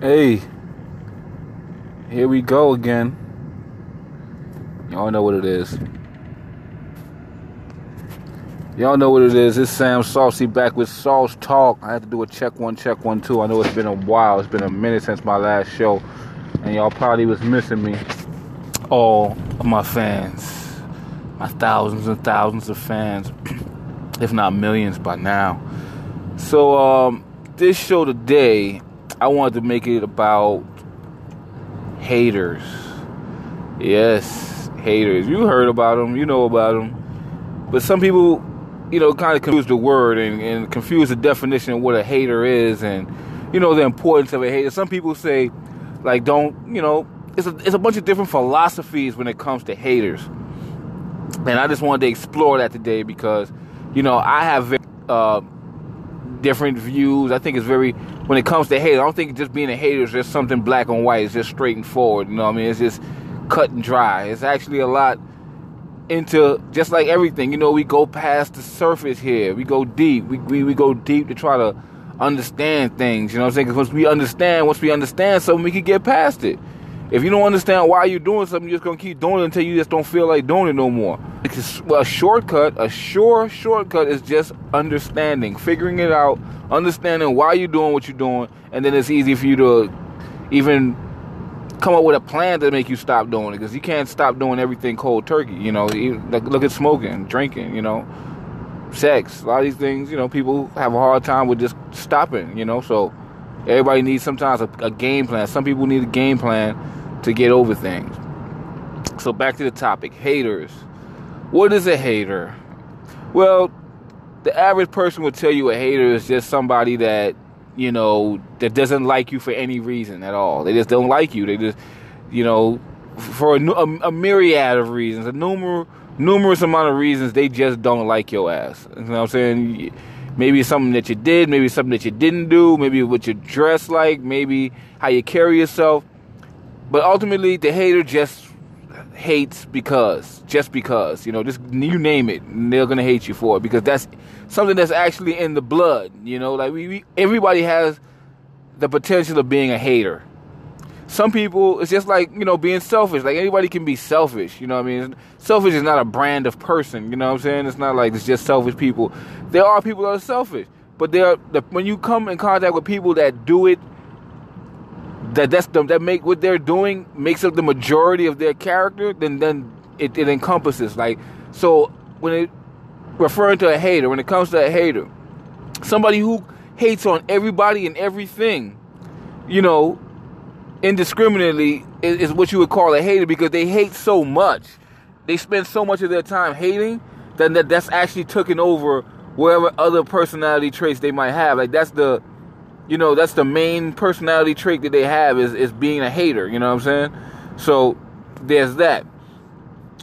Hey, here we go again. Y'all know what it is. Y'all know what it is. It's Sam Saucy back with Sauce Talk. I had to do a check one, check one, two. I know it's been a while. It's been a minute since my last show, and y'all probably was missing me. All of my fans, my thousands and thousands of fans, if not millions by now. So, um, this show today, I wanted to make it about haters. Yes, haters. You heard about them, you know about them. But some people, you know, kind of confuse the word and, and confuse the definition of what a hater is and, you know, the importance of a hater. Some people say, like, don't, you know, it's a, it's a bunch of different philosophies when it comes to haters. And I just wanted to explore that today because, you know, I have uh, different views. I think it's very when it comes to hate. I don't think just being a hater is just something black and white. It's just straight and forward. You know what I mean? It's just cut and dry. It's actually a lot into just like everything. You know, we go past the surface here. We go deep. We we, we go deep to try to understand things. You know what I'm saying? Because once we understand, once we understand something, we can get past it. If you don't understand why you're doing something, you're just gonna keep doing it until you just don't feel like doing it no more. Because a shortcut, a sure shortcut, is just understanding, figuring it out, understanding why you're doing what you're doing, and then it's easy for you to even come up with a plan to make you stop doing it. Because you can't stop doing everything cold turkey. You know, look at smoking, drinking. You know, sex. A lot of these things, you know, people have a hard time with just stopping. You know, so everybody needs sometimes a, a game plan. Some people need a game plan to get over things. So back to the topic haters. What is a hater? Well, the average person would tell you a hater is just somebody that, you know, that doesn't like you for any reason at all. They just don't like you. They just, you know, for a, a, a myriad of reasons, a numerous, numerous amount of reasons, they just don't like your ass. You know what I'm saying? Maybe something that you did, maybe something that you didn't do, maybe what you dress like, maybe how you carry yourself. But ultimately, the hater just hates because, just because, you know, just you name it, they're gonna hate you for it because that's something that's actually in the blood. You know, like we, we everybody has the potential of being a hater. Some people, it's just like you know, being selfish. Like anybody can be selfish. You know, I mean, selfish is not a brand of person. You know what I'm saying? It's not like it's just selfish people. There are people that are selfish, but there, the, when you come in contact with people that do it that that's the, that make what they're doing makes up the majority of their character, then then it, it encompasses like so when it referring to a hater, when it comes to a hater, somebody who hates on everybody and everything, you know, indiscriminately is, is what you would call a hater because they hate so much. They spend so much of their time hating that, that that's actually taking over whatever other personality traits they might have. Like that's the you know, that's the main personality trait that they have is, is being a hater, you know what I'm saying? So there's that.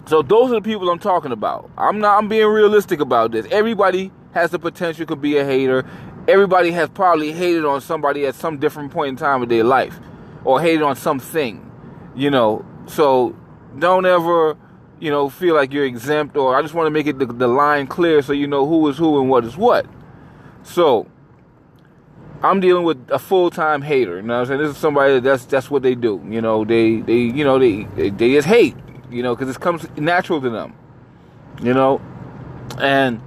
So those are the people I'm talking about. I'm not I'm being realistic about this. Everybody has the potential to be a hater. Everybody has probably hated on somebody at some different point in time of their life or hated on something, you know. So don't ever, you know, feel like you're exempt or I just want to make it the, the line clear so you know who is who and what is what. So, I'm dealing with a full time hater. You know what I'm saying? This is somebody that that's that's what they do. You know, they they you know they they, they just hate. You know, because it comes natural to them. You know, and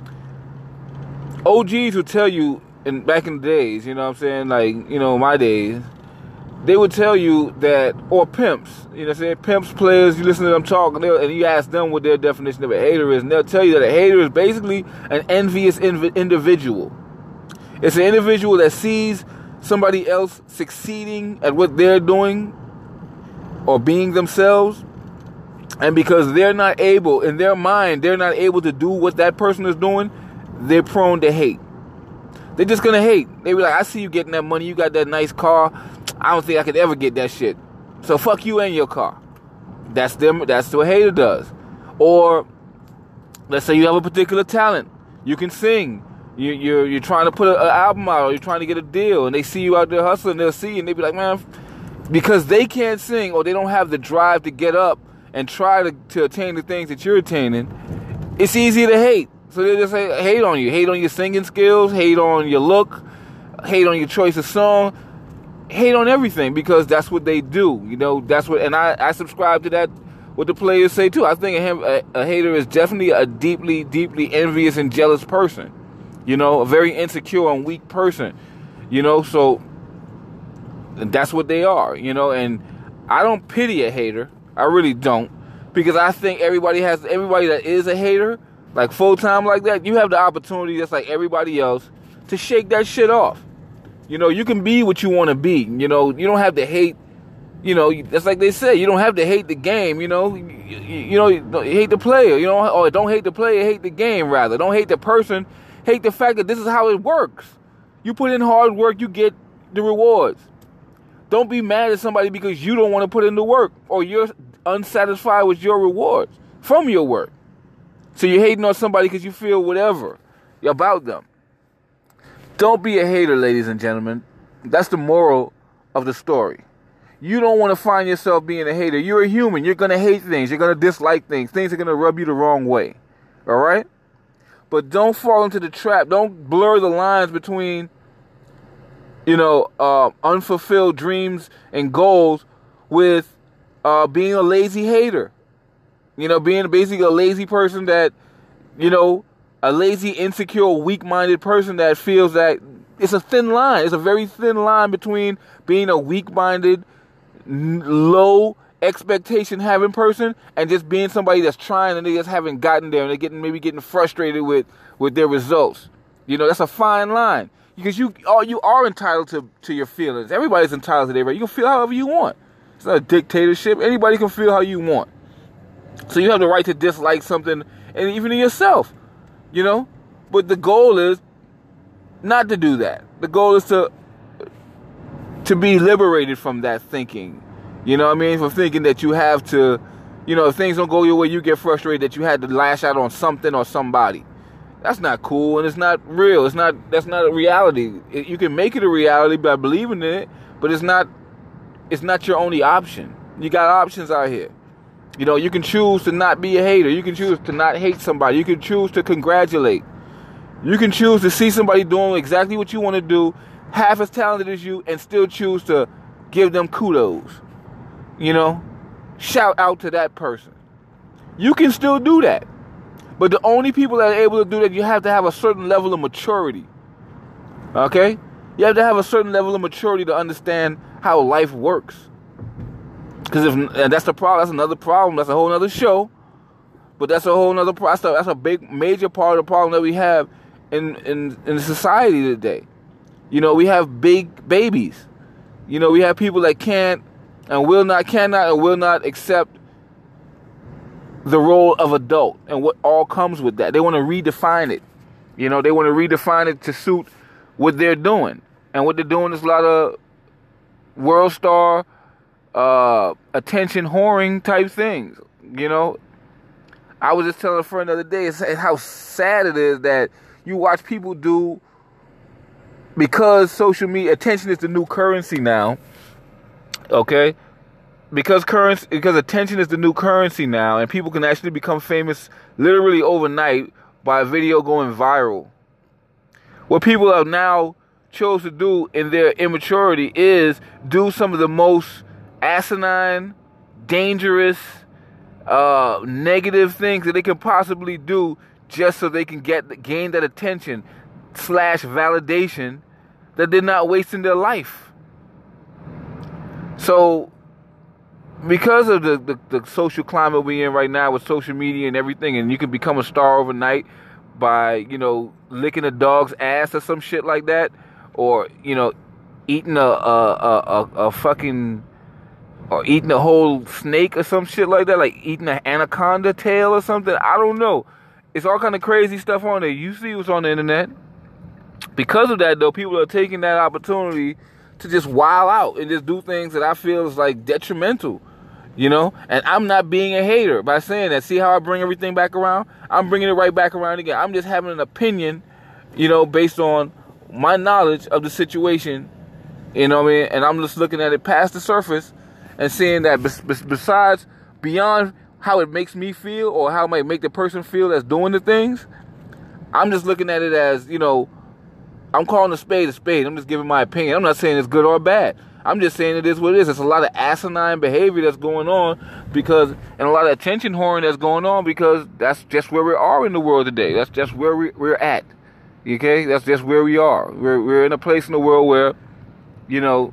OGs will tell you in back in the days. You know what I'm saying? Like you know my days. They would tell you that, or pimps, you know what I'm saying? Pimps, players, you listen to them talk, and, and you ask them what their definition of a hater is, and they'll tell you that a hater is basically an envious inv- individual it's an individual that sees somebody else succeeding at what they're doing or being themselves. And because they're not able, in their mind, they're not able to do what that person is doing, they're prone to hate. They're just gonna hate. They be like, I see you getting that money, you got that nice car. I don't think I could ever get that shit. So fuck you and your car. That's them that's what hater does. Or let's say you have a particular talent. You can sing. You, you're you're trying to put an album out, or you're trying to get a deal, and they see you out there hustling. They'll see you, and they'll be like, man, because they can't sing or they don't have the drive to get up and try to, to attain the things that you're attaining. It's easy to hate. So they just say, hate on you, hate on your singing skills, hate on your look, hate on your choice of song, hate on everything because that's what they do. You know, that's what, and I, I subscribe to that. What the players say too. I think a, a, a hater is definitely a deeply, deeply envious and jealous person. You know, a very insecure and weak person. You know, so that's what they are. You know, and I don't pity a hater. I really don't, because I think everybody has everybody that is a hater, like full time like that. You have the opportunity, just like everybody else, to shake that shit off. You know, you can be what you want to be. You know, you don't have to hate. You know, that's like they say. You don't have to hate the game. You know, you, you know, you hate the player. You know, or oh, don't hate the player, hate the game. Rather, don't hate the person. Hate the fact that this is how it works. You put in hard work, you get the rewards. Don't be mad at somebody because you don't want to put in the work or you're unsatisfied with your rewards from your work. So you're hating on somebody because you feel whatever about them. Don't be a hater, ladies and gentlemen. That's the moral of the story. You don't want to find yourself being a hater. You're a human. You're going to hate things. You're going to dislike things. Things are going to rub you the wrong way. All right? But don't fall into the trap. Don't blur the lines between, you know, uh, unfulfilled dreams and goals with uh, being a lazy hater. You know, being basically a lazy person that, you know, a lazy, insecure, weak minded person that feels that it's a thin line. It's a very thin line between being a weak minded, low expectation having person and just being somebody that's trying and they just haven't gotten there and they're getting maybe getting frustrated with with their results. You know, that's a fine line. Because you are you are entitled to, to your feelings. Everybody's entitled to their right. You can feel however you want. It's not a dictatorship. Anybody can feel how you want. So you have the right to dislike something, and even in yourself, you know. But the goal is not to do that. The goal is to to be liberated from that thinking. You know what I mean? For thinking that you have to, you know, if things don't go your way, you get frustrated that you had to lash out on something or somebody. That's not cool, and it's not real. It's not. That's not a reality. You can make it a reality by believing in it, but it's not it's not your only option. You got options out here. You know, you can choose to not be a hater. You can choose to not hate somebody. You can choose to congratulate. You can choose to see somebody doing exactly what you want to do, half as talented as you, and still choose to give them kudos. You know, shout out to that person. You can still do that. But the only people that are able to do that, you have to have a certain level of maturity. Okay? You have to have a certain level of maturity to understand how life works. Because if that's the problem, that's another problem. That's a whole other show. But that's a whole other that's that's a big major part of the problem that we have in in in society today. You know, we have big babies. You know, we have people that can't and will not cannot and will not accept the role of adult and what all comes with that. They want to redefine it. You know, they want to redefine it to suit what they're doing. And what they're doing is a lot of WorldStar, uh, attention whoring type things. You know, I was just telling a friend the other day how sad it is that you watch people do because social media attention is the new currency now. Okay, because currency because attention is the new currency now, and people can actually become famous literally overnight by a video going viral. What people have now chose to do in their immaturity is do some of the most asinine, dangerous, uh, negative things that they can possibly do just so they can get gain that attention slash validation that they're not wasting their life. So because of the, the, the, social climate we're in right now with social media and everything, and you can become a star overnight by, you know, licking a dog's ass or some shit like that or you know, eating a a, a, a fucking or eating a whole snake or some shit like that, like eating an anaconda tail or something. I don't know. It's all kind of crazy stuff on there. You see what's on the internet. Because of that, though, people are taking that opportunity to just wow out and just do things that I feel is like detrimental, you know. And I'm not being a hater by saying that. See how I bring everything back around? I'm bringing it right back around again. I'm just having an opinion, you know, based on my knowledge of the situation, you know what I mean? And I'm just looking at it past the surface and seeing that besides, beyond how it makes me feel or how it might make the person feel that's doing the things, I'm just looking at it as, you know, I'm calling a spade a spade. I'm just giving my opinion. I'm not saying it's good or bad. I'm just saying it is what it is. It's a lot of asinine behavior that's going on because, and a lot of attention whoring that's going on because that's just where we are in the world today. That's just where we, we're at. Okay, that's just where we are. We're we're in a place in the world where, you know,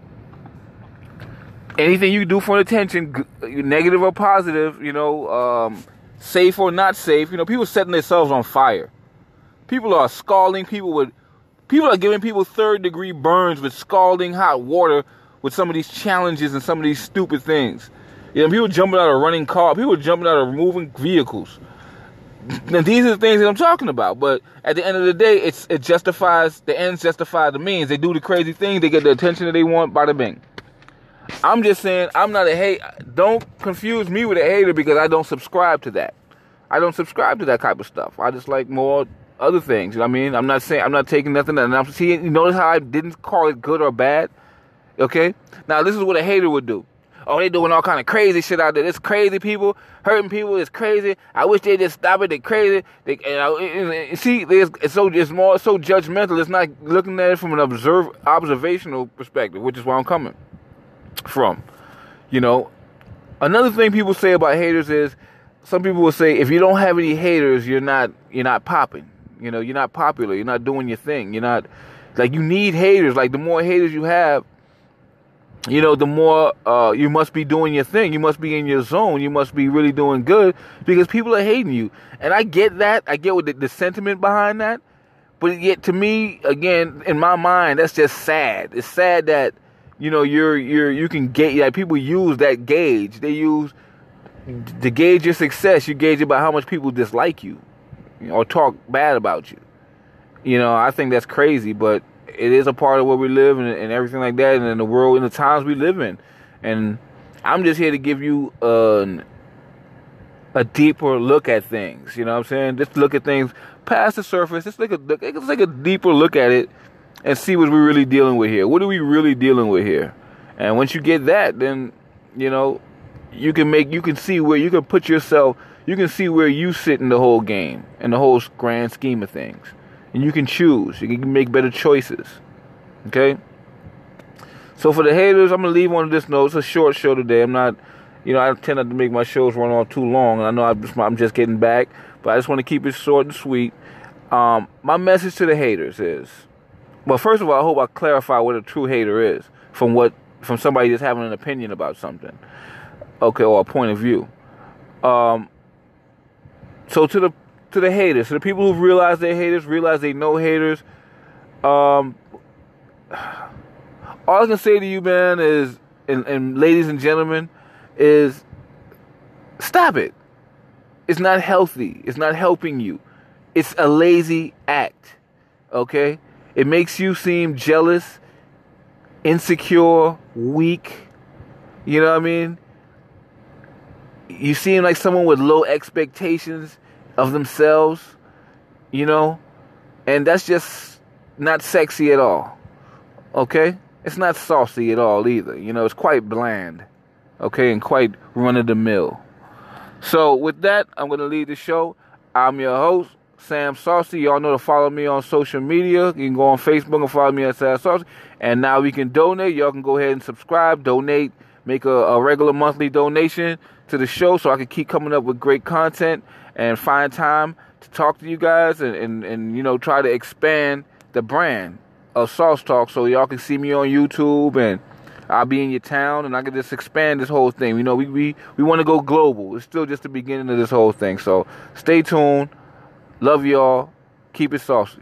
anything you do for attention, negative or positive, you know, um, safe or not safe, you know, people setting themselves on fire. People are scalding people with, people are giving people third degree burns with scalding hot water with some of these challenges and some of these stupid things. You know, people jumping out of running car, people jumping out of moving vehicles. Now these are the things that I'm talking about. But at the end of the day, it's it justifies the ends justify the means. They do the crazy things, they get the attention that they want. by the bing. I'm just saying I'm not a hate. Don't confuse me with a hater because I don't subscribe to that. I don't subscribe to that type of stuff. I just like more other things. You know what I mean? I'm not saying I'm not taking nothing. And I'm seeing. You notice how I didn't call it good or bad. Okay. Now this is what a hater would do. Oh, they doing all kind of crazy shit out there. It's crazy people hurting people. It's crazy. I wish they just stop it. They're crazy. They, you know, see, it's so it's more so judgmental. It's not looking at it from an observe observational perspective, which is where I'm coming from. You know, another thing people say about haters is some people will say if you don't have any haters, you're not you're not popping. You know, you're not popular. You're not doing your thing. You're not like you need haters. Like the more haters you have, you know, the more uh, you must be doing your thing. You must be in your zone. You must be really doing good because people are hating you. And I get that. I get what the, the sentiment behind that. But yet, to me, again, in my mind, that's just sad. It's sad that you know you're you're you can get like people use that gauge they use to gauge your success you gauge it by how much people dislike you, or talk bad about you you know i think that's crazy but it is a part of where we live and, and everything like that and in the world in the times we live in and i'm just here to give you a deeper look at things you know what i'm saying just look at things past the surface just look at let's take a deeper look at it and see what we're really dealing with here. What are we really dealing with here? And once you get that, then you know you can make you can see where you can put yourself. You can see where you sit in the whole game and the whole grand scheme of things, and you can choose. You can make better choices. Okay. So for the haters, I'm gonna leave on this note. It's a short show today. I'm not, you know, I tend not to make my shows run on too long. And I know I'm just, I'm just getting back, but I just want to keep it short and sweet. Um, my message to the haters is well, first of all, I hope I clarify what a true hater is from what from somebody that's having an opinion about something, okay, or a point of view. Um, so to the to the haters, to the people who realize they're haters, realize they know haters. Um, all I can say to you, man, is and, and ladies and gentlemen, is stop it. It's not healthy. It's not helping you. It's a lazy act. Okay? It makes you seem jealous, insecure, weak. You know what I mean? You seem like someone with low expectations of themselves, you know? And that's just not sexy at all. Okay? It's not saucy at all either. You know, it's quite bland. Okay? And quite run of the mill. So, with that, I'm to leave the show. I'm your host, Sam Saucy. Y'all know to follow me on social media. You can go on Facebook and follow me at Sam Saucy. And now we can donate. Y'all can go ahead and subscribe, donate, make a, a regular monthly donation to the show so I can keep coming up with great content and find time to talk to you guys and, and, and you know, try to expand the brand of Sauce Talk so y'all can see me on YouTube and I'll be in your town and I can just expand this whole thing. You know, we we, we want to go global. It's still just the beginning of this whole thing. So stay tuned. Love y'all. Keep it saucy.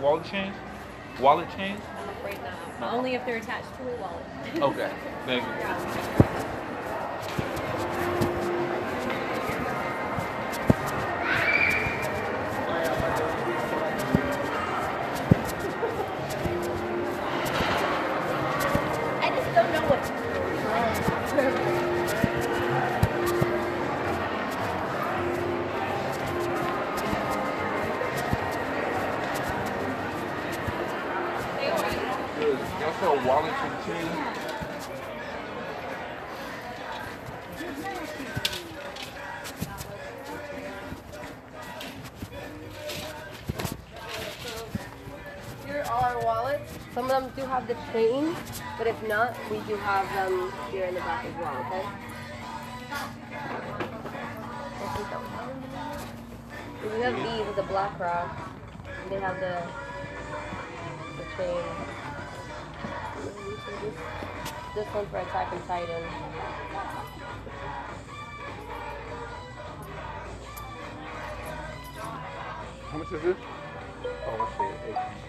Wallet chains? Wallet chains? I'm afraid not. Only if they're attached to a wallet. Okay, thank you. Here are our wallets. Some of them do have the chain, but if not, we do have them here in the back as well, okay? We have these with the black rock. and They have the the chain. This one's for Attack on Titan. How much is this? Oh, let's see.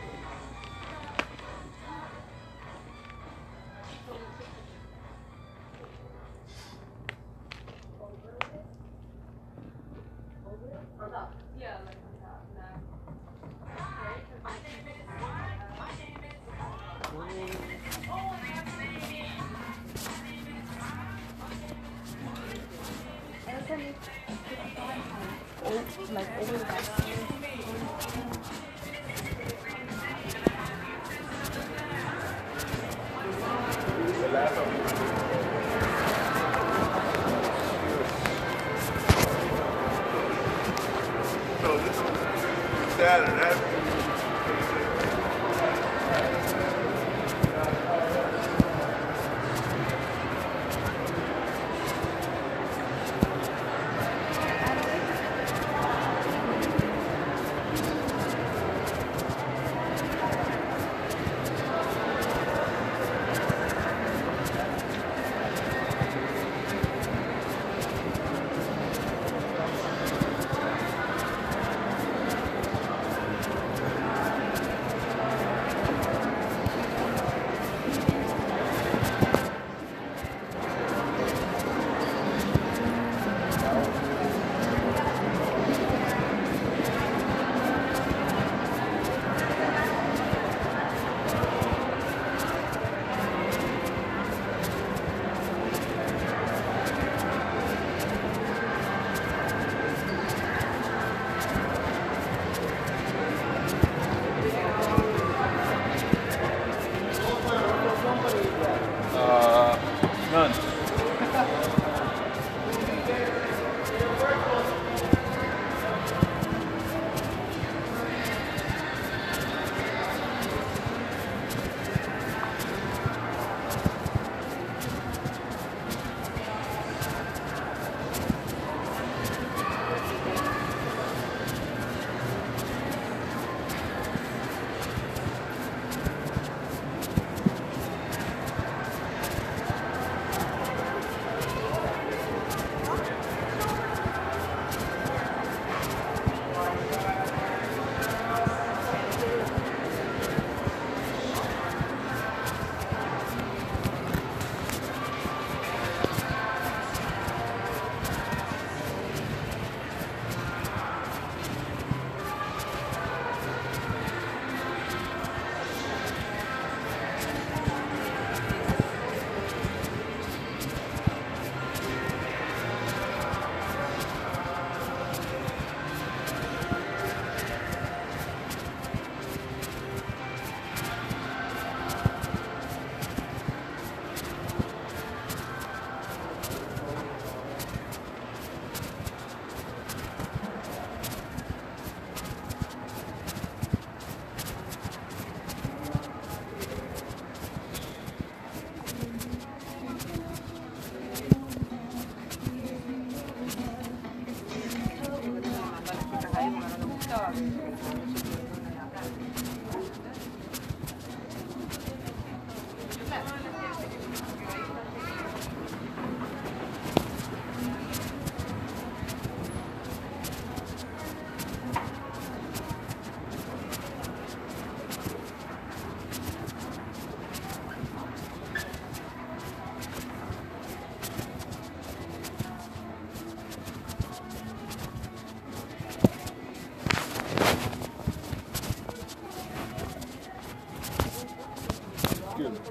Buyurun.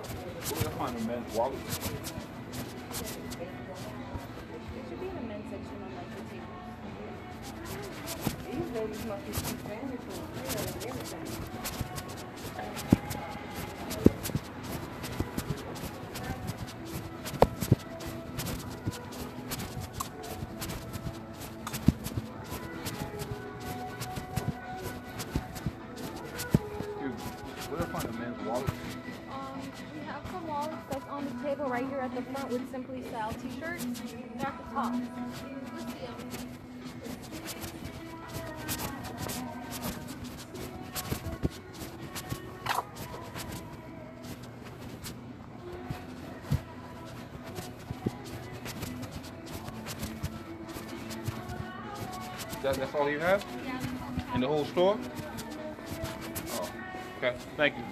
Bunu yapmayın ben. Wow. That, that's all you have? In the whole store? Oh, okay. Thank you.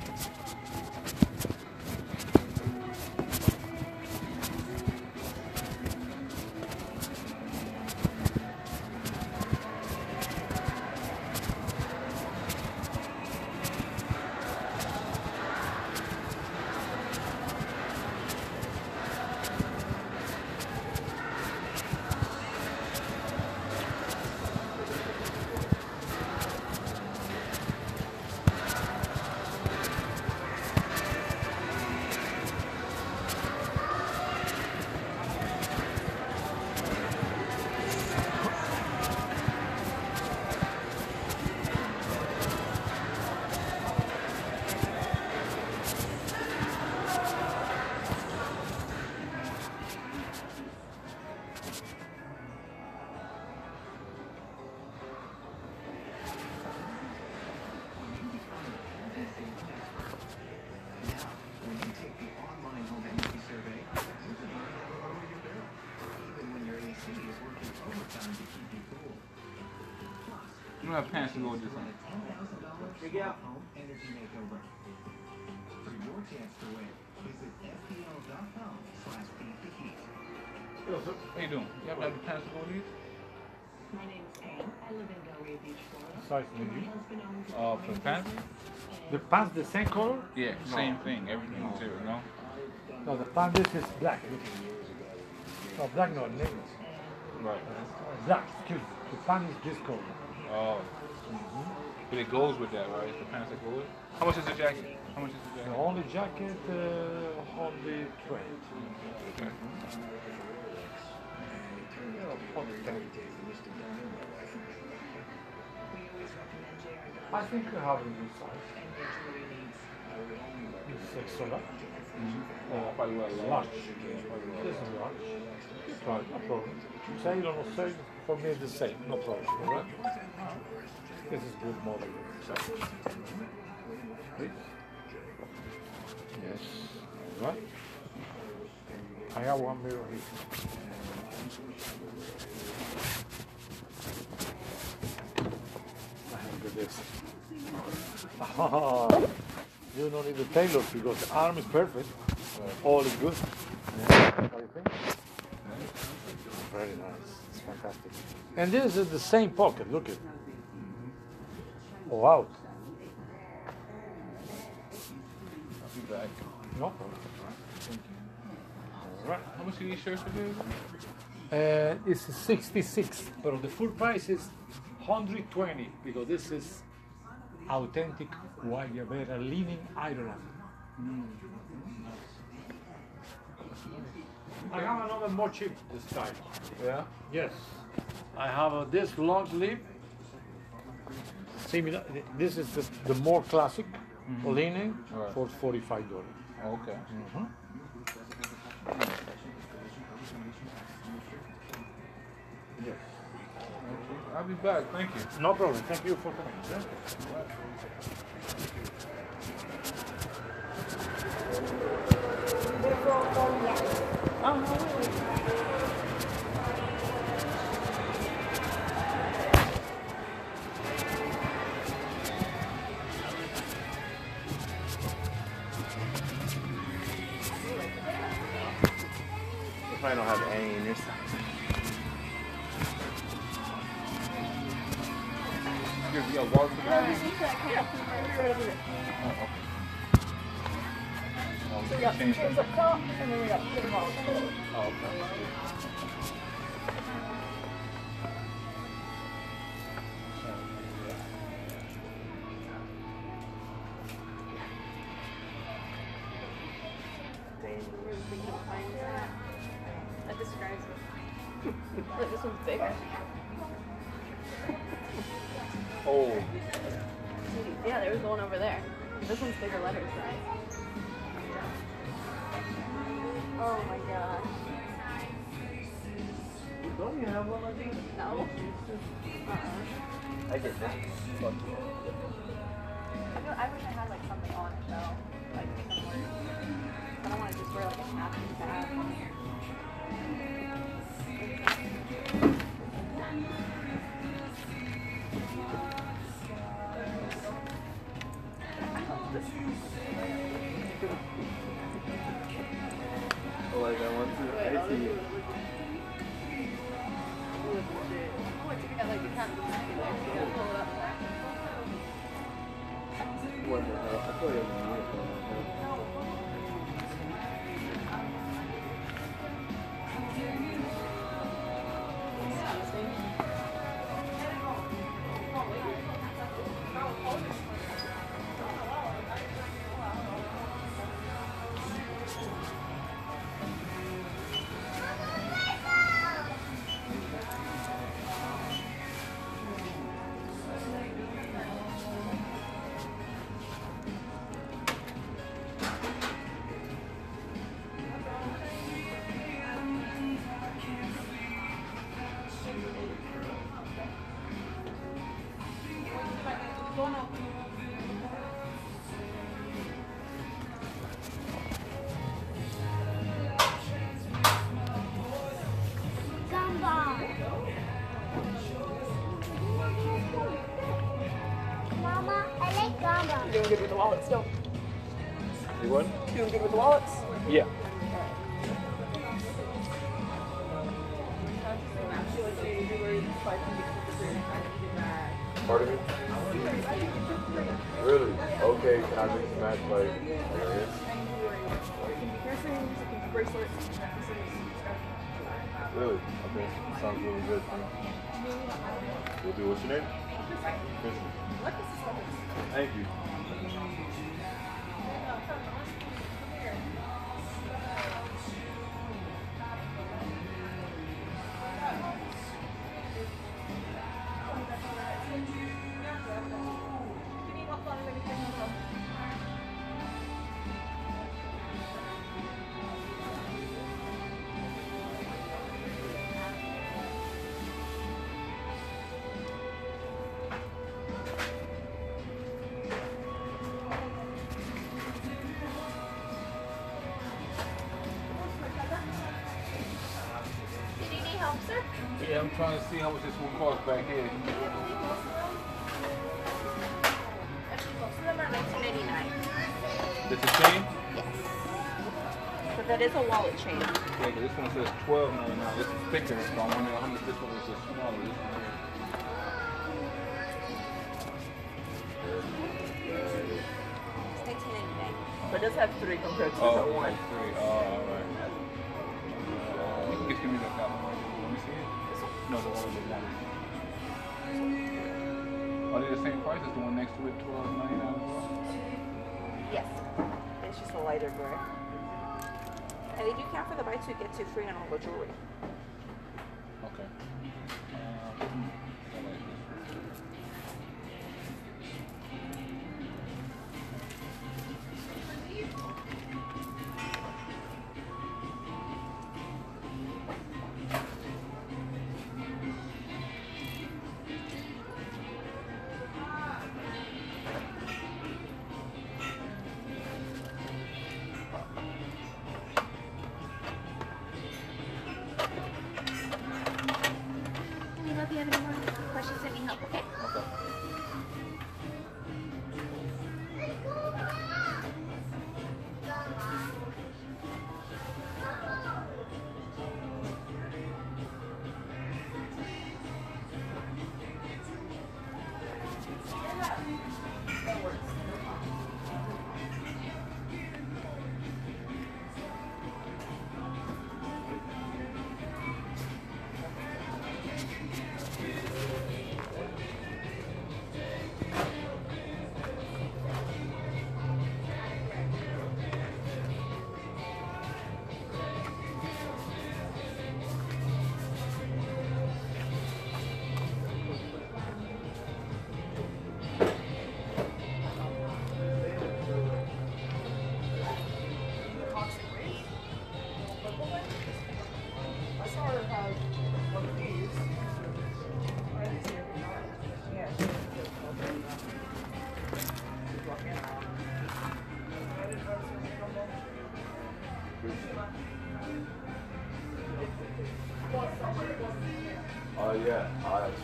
You don't have pants to go with this one. How you doing? You have to have the pants to go these? My name is Anne. I live in Delray Beach, Florida. Size medium. My husband owns a Uh, for the pants? The pants the same color? Yeah, same thing. Everything is here, no? No, the pants this is black. No, black no, navy. Right. Uh, black, excuse me. The pants is this color. Oh. But it goes with that, right? It's the pants that go with it? How much is the jacket? How much is the The jacket? only jacket, uh, only 20. Okay. We always recommend JR I think you have a new size. and your jewelry needs. It's extra large. Oh, probably wear a Large. This is large. Right, no problem. Sale or no sale, for me it's the same, no problem. Right? This is good model. Yes. Right. I have one mirror here. I you don't need the tailor because the arm is perfect. Uh, all is good. Yeah. What? Very nice. It's fantastic. And this is the same pocket. Look at. Oh, wow. I'll be back. No problem. All right. How much are these shirts again? Uh, it's 66, but the full price is 120 because this is authentic Guayabera linen Ireland. I have another more cheap this time. Yeah? Yes, I have uh, this long sleeve. Similar. This is the, the more classic mm-hmm. linen Right. for 45 dollars. Okay. Mm-hmm. Yes. I'll be back. Thank you. No problem. Thank you for coming. If I don't have any in this You you got wallet for the bag? Oh, okay. Oh, we can change that. Oh, okay. The wallets still. you what? Doing good with the wallets. Yeah. Pardon me? Really? Okay, can I just match like areas? Really? Okay. Sounds really good. We'll do what's your name? Thank you. I'm trying to see how much this will cost back here. Most of them are 19.99. This is chain? But that is a wallet chain. Yeah, but this one says twelve ninety nine. This is thicker, so I'm wondering how much this one is smaller. This one here. It's 19.99. But it does have three compared to Oh, the one. three. Oh, all right. No, the one with the one. Are they the same price as the one next to it, twelve ninety nine? Yes. It's just a lighter gray. And they do count for the buy two get two free on all the jewelry.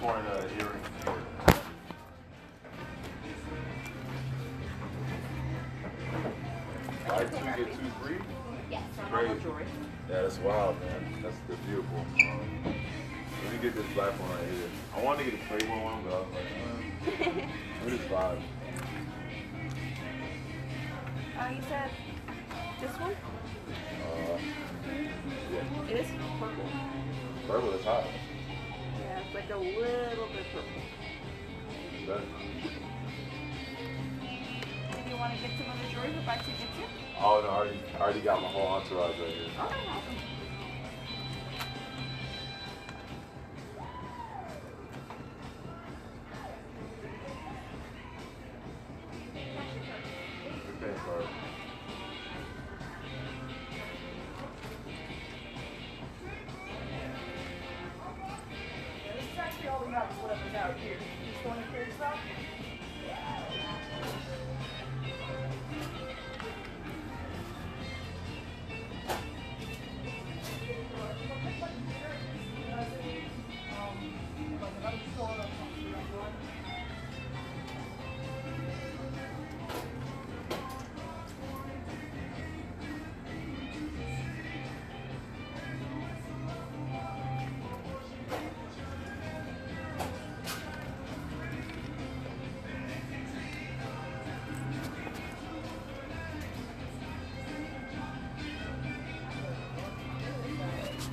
I just wanted a. Buy two, get two free? Yes. Crazy. Yeah, that's wild, man. That's, that's beautiful. Um, let me get this black one right here. I wanted to get a Playboy one, but I was like, uh, let me just vibe. Uh, you said this one? Uh, yeah, It is purple. purple is hot. Yeah, like a little bit purple. That's, Did you want to get some of the jewelry for buy two get two? oh no, I already, I already got my whole entourage right here. Okay, awesome.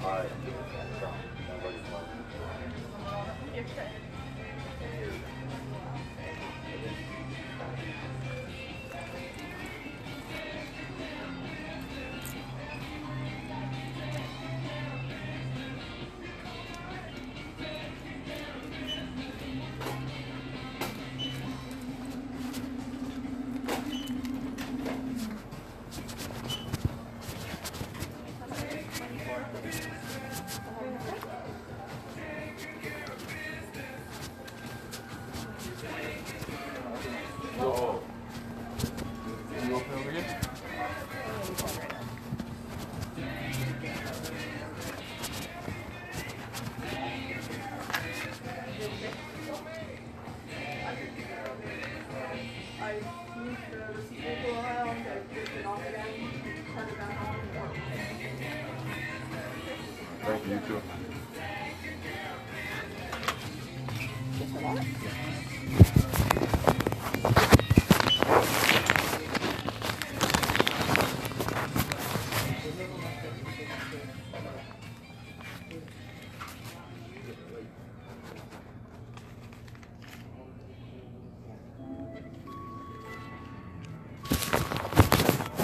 Alright. Yo.